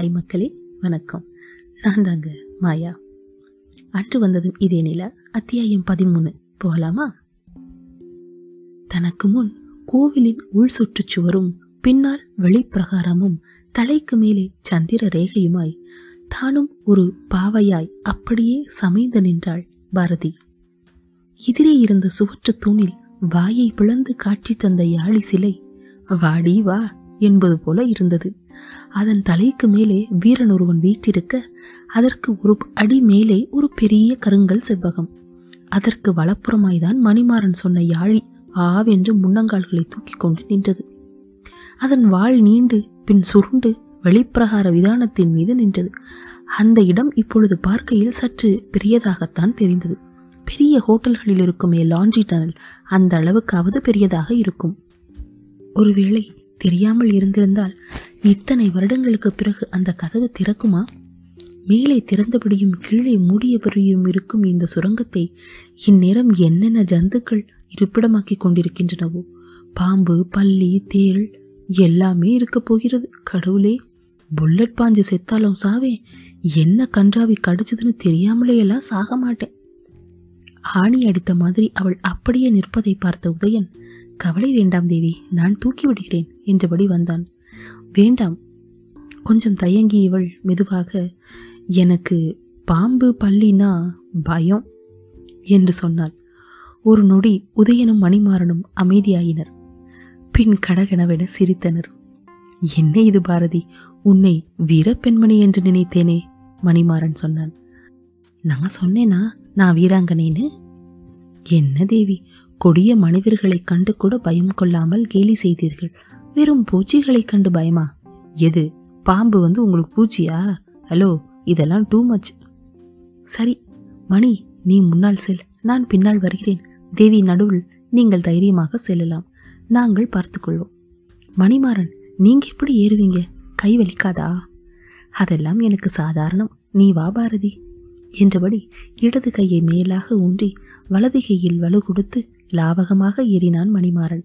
Hi மக்களே வணக்கம். நான் தாங்க மாயா. அன்று வந்ததும் இதே நில அத்தியாயம் பதிமூணு. போகலாமா? தனக்கு முன் கோவிலின் உள் சுற்றுச்சுவரும் பின்னால் வெளிப்பிரகாரமும் தலைக்கு மேலே சந்திர ரேகையுமாய் தானும் ஒரு பாவையாய் அப்படியே சமைந்து நின்றாள் பாரதி. எதிரே இருந்த சுவற்று தூணில் வாயை பிளந்து காட்சி தந்த யாழி சிலை வாடி வா என்பது போல இருந்தது. அதன் தலைக்கு மேலே வீரன் ஒருவன் வீற்றிருக்க அதற்கு ஒரு அடி மேலே ஒரு பெரிய கருங்கல் செவ்வகம். அதற்கு வலப்புறமாய்தான் மணிமாறன் சொன்ன யாழி ஆவென்று முன்னங்கால்களை தூக்கிக் கொண்டு நின்றது. அதன் வாள் நீண்டு பின் சுருண்டு வெளிப்பிரகார விதானத்தின் மீது நின்றது. அந்த இடம் இப்பொழுது பார்க்கையில் சற்று பெரியதாகத்தான் தெரிந்தது. பெரிய ஹோட்டல்களில் இருக்குமே லாண்ட்ரி டனல் அந்த அளவுக்காவது பெரியதாக இருக்கும். ஒருவேளை தெரியாமல் இருந்திருந்தால் இத்தனை வருடங்களுக்கு பிறகு அந்த கதவு திறக்குமா? மேலே திறந்தபடியும் கீழே மூடியபடியும் இருக்கும் இந்த சுரங்கத்தை இந்நேரம் என்னென்ன ஜந்துக்கள் இருப்பிடமாக்கி கொண்டிருக்கின்றனவோ? பாம்பு பல்லி தேள் எல்லாமே இருக்க போகிறது. கடவுளே புல்லட் பாஞ்சு செத்தாலும் சாவே என்ன கன்றாவி கடிச்சதுன்னு தெரியாமலே எல்லாம் சாக மாட்டேன். ஆணி அடித்த மாதிரி அவள் அப்படியே நிற்பதை பார்த்த உதயன் கவலை வேண்டாம் தேவி நான் தூக்கி விடுகிறேன் என்றபடி வந்தான். வேண்டாம் கொஞ்சம் தயங்கி இவள் மெதுவாக எனக்கு பாம்பு பள்ளினா பயம் என்று சொன்னாள். ஒரு நொடி உதயனும் மணிமாறனும் அமைதியாயினர். பின் கடகெனவென சிரித்தனர். என்ன இது பாரதி உன்னை வீரப்பெண்மணி என்று நினைத்தேனே மணிமாறன் சொன்னான். நான் சொன்னேனா நான் வீராங்கனைன்னு? என்ன தேவி கொடிய மனிதர்களைக் கண்டு கூட பயம் கொள்ளாமல் கேலி செய்தீர்கள். வெறும் பூச்சிகளைக் கண்டு பயமா? எது? பாம்பு வந்து உங்களுக்கு பூச்சியா? ஹலோ இதெல்லாம் டூ மச் சரி மணி நீ முன்னால் செல். நான் பின்னால் வருகிறேன். தேவி நடுவில் நீங்கள் தைரியமாக செல்லலாம். நாங்கள் பார்த்துக்கொள்வோம். மணிமாறன் நீங்க எப்படி ஏறுவீங்க? கை வலிக்காதா? அதெல்லாம் எனக்கு சாதாரணம். நீ வா பாரதி. என்றபடி இடது கையை மேலாக ஊன்றி வலது கையில் வலு கொடுத்து லாவகமாக ஏறினான் மணிமாறன்.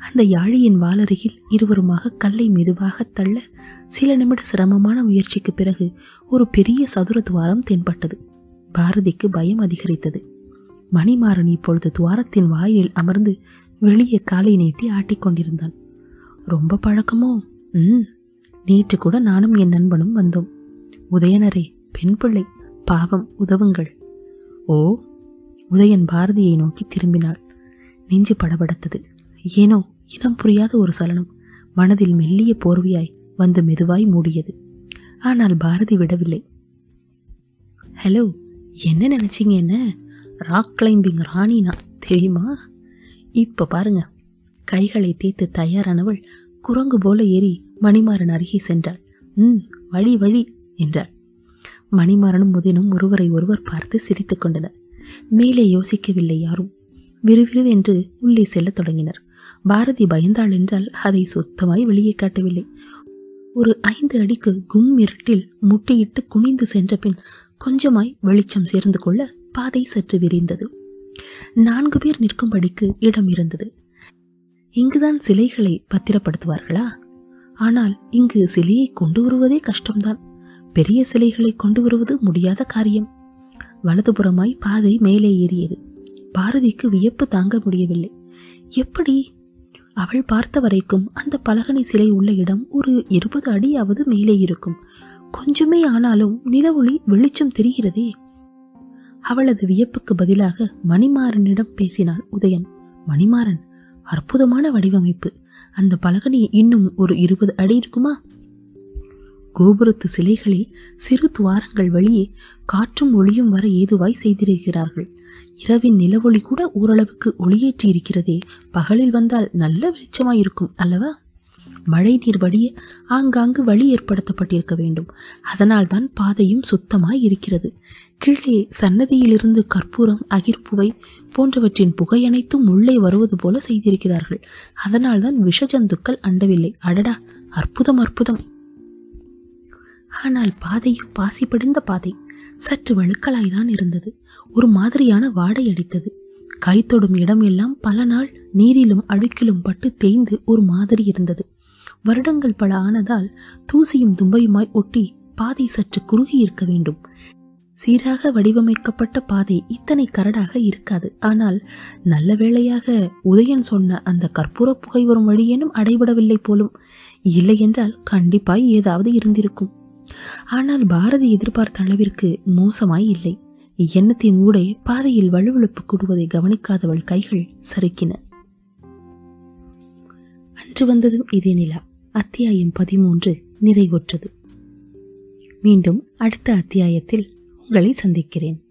அந்த யாழியின் வாலருகில் இருவருமாக கல்லை மெதுவாக தள்ள சில நிமிட சிரமமான முயற்சிக்கு பிறகு ஒரு பெரிய சதுர துவாரம் தென்பட்டது. பாரதிக்கு பயம் அதிகரித்தது. மணிமாறன் இப்பொழுது துவாரத்தின் வாயில் அமர்ந்து வெளியே காலை நீட்டி ஆட்டிக்கொண்டிருந்தான் ரொம்ப பழக்கமோ? ம் நேற்று கூட நானும் என் நண்பனும் வந்தோம். உதயனரே பெண் பிள்ளை பாவம் உதவுங்கள். ஓ? உதயன் பாரதியை நோக்கி திரும்பினாள். நெஞ்சு படபடத்தது. ஏனோ இனம் புரியாத ஒரு சலனம் மனதில் மெல்லிய போர்வையாய் வந்து மெதுவாய் மூடியது. ஆனால் பாரதி விடவில்லை. ஹலோ என்ன நினைச்சீங்க என்ன? ராக் கிளைம்பிங் ராணினா தெரியுமா? இப்ப பாருங்க. கைகளை தேய்த்து தயாரானவள் குரங்கு போல ஏறி மணிமாறன் அருகே சென்றாள். ம் வழி வழி என்றாள். மணிமாறனும் முதினும் ஒருவரை ஒருவர் பார்த்து சிரித்துக் கொண்டனர். மேலே யோசிக்கவில்லை யாரும். விறுவிறுவென்று உள்ளே செல்லத் தொடங்கினர். பாரதி பயந்தாள் என்றால் அதை சுத்தமாய் வெளியே காட்டவில்லை. ஒரு ஐந்து அடிக்கு கும் இருட்டில் முட்டியிட்டு குனிந்து சென்ற பின் கொஞ்சமாய் வெளிச்சம் சேர்ந்து கொள்ள பாதை சற்று விரிந்தது. நான்கு பேர் நிற்கும்படிக்கு இடம் இருந்தது. இங்குதான் சிலைகளை பத்திரப்படுத்துவார்களா? ஆனால் இங்கு சிலையை கொண்டு வருவதே கஷ்டம்தான். பெரிய சிலைகளை கொண்டு வருவது முடியாத காரியம். வலதுபுறமாய் பாதை மேலே ஏறியது. பாரதிக்கு வியப்பு தாங்க முடியவில்லை. எப்படி? அவள் பார்த்த வரைக்கும் அந்த பலகனை சிலை உள்ள இடம் ஒரு இருபது அடியாவது மேலே இருக்கும். கொஞ்சமே ஆனாலும் நிலவொளி வெளிச்சம் தெரிகிறதே. அவளது வியப்புக்கு பதிலாக மணிமாறனிடம் பேசினாள் உதயன். மணிமாறன் அற்புதமான வடிவமைப்பு. அந்த பலகனி இன்னும் ஒரு இருபது அடி இருக்குமா? கோபுரத்து சிலைகளில் சிறு துவாரங்கள் வழியே காற்றும் ஒளியும் வர ஏதுவாய் செய்திருக்கிறார்கள். இரவின் நிலவொளி கூட ஓரளவுக்கு ஒளியேற்றி இருக்கிறதே. பகலில் வந்தால் நல்ல வெளிச்சமாயிருக்கும் அல்லவா? மழை நீர் வழிய ஆங்காங்கு வழி ஏற்படுத்தப்பட்டிருக்க வேண்டும். அதனால்தான் பாதையும் சுத்தமாய் இருக்கிறது கீழே சன்னதியிலிருந்து கற்பூரம் அகிர்ப்புவை போன்றவற்றின் புகை அனைத்தும் உள்ளே வருவது போல செய்திருக்கிறார்கள். அதனால்தான் விஷஜந்துக்கள் அண்டவில்லை. அடடா அற்புதம் அற்புதம். ஆனால் பாதையும் பாசி படிந்த பாதை சற்று வழுக்கலாய்தான் இருந்தது. ஒரு மாதிரியான வாடை அடித்தது. கை தொடும் இடம் எல்லாம் பல நாள் நீரிலும் அழுக்கிலும் பட்டு தேய்ந்து ஒரு மாதிரி இருந்தது. வருடங்கள் பல ஆனதால் தூசியும் தும்பையுமாய் ஒட்டி பாதை சற்று குறுகி இருக்க வேண்டும். சீராக வடிவமைக்கப்பட்ட பாதை இத்தனை கரடாக இருக்காது. ஆனால் நல்ல வேளையாக உதயன் சொன்ன அந்த கற்பூர புகை வரும் வழியேனும் அடைபடவில்லை போலும். இல்லையென்றால் கண்டிப்பாய் ஏதாவது இருந்திருக்கும். ஆனால் பாரதி எதிர்பார்த்த அளவிற்கு மோசமாய் இல்லை. எண்ணத்தின் ஊடே பாதையில் வலுவிழப்பு கூடுவதை கவனிக்காதவள் கைகள் சறுக்கின. அன்று வந்ததும் இதே நிலா. அத்தியாயம் பதிமூன்று நிறைவுற்றது. மீண்டும் அடுத்த அத்தியாயத்தில் உங்களை சந்திக்கிறேன்.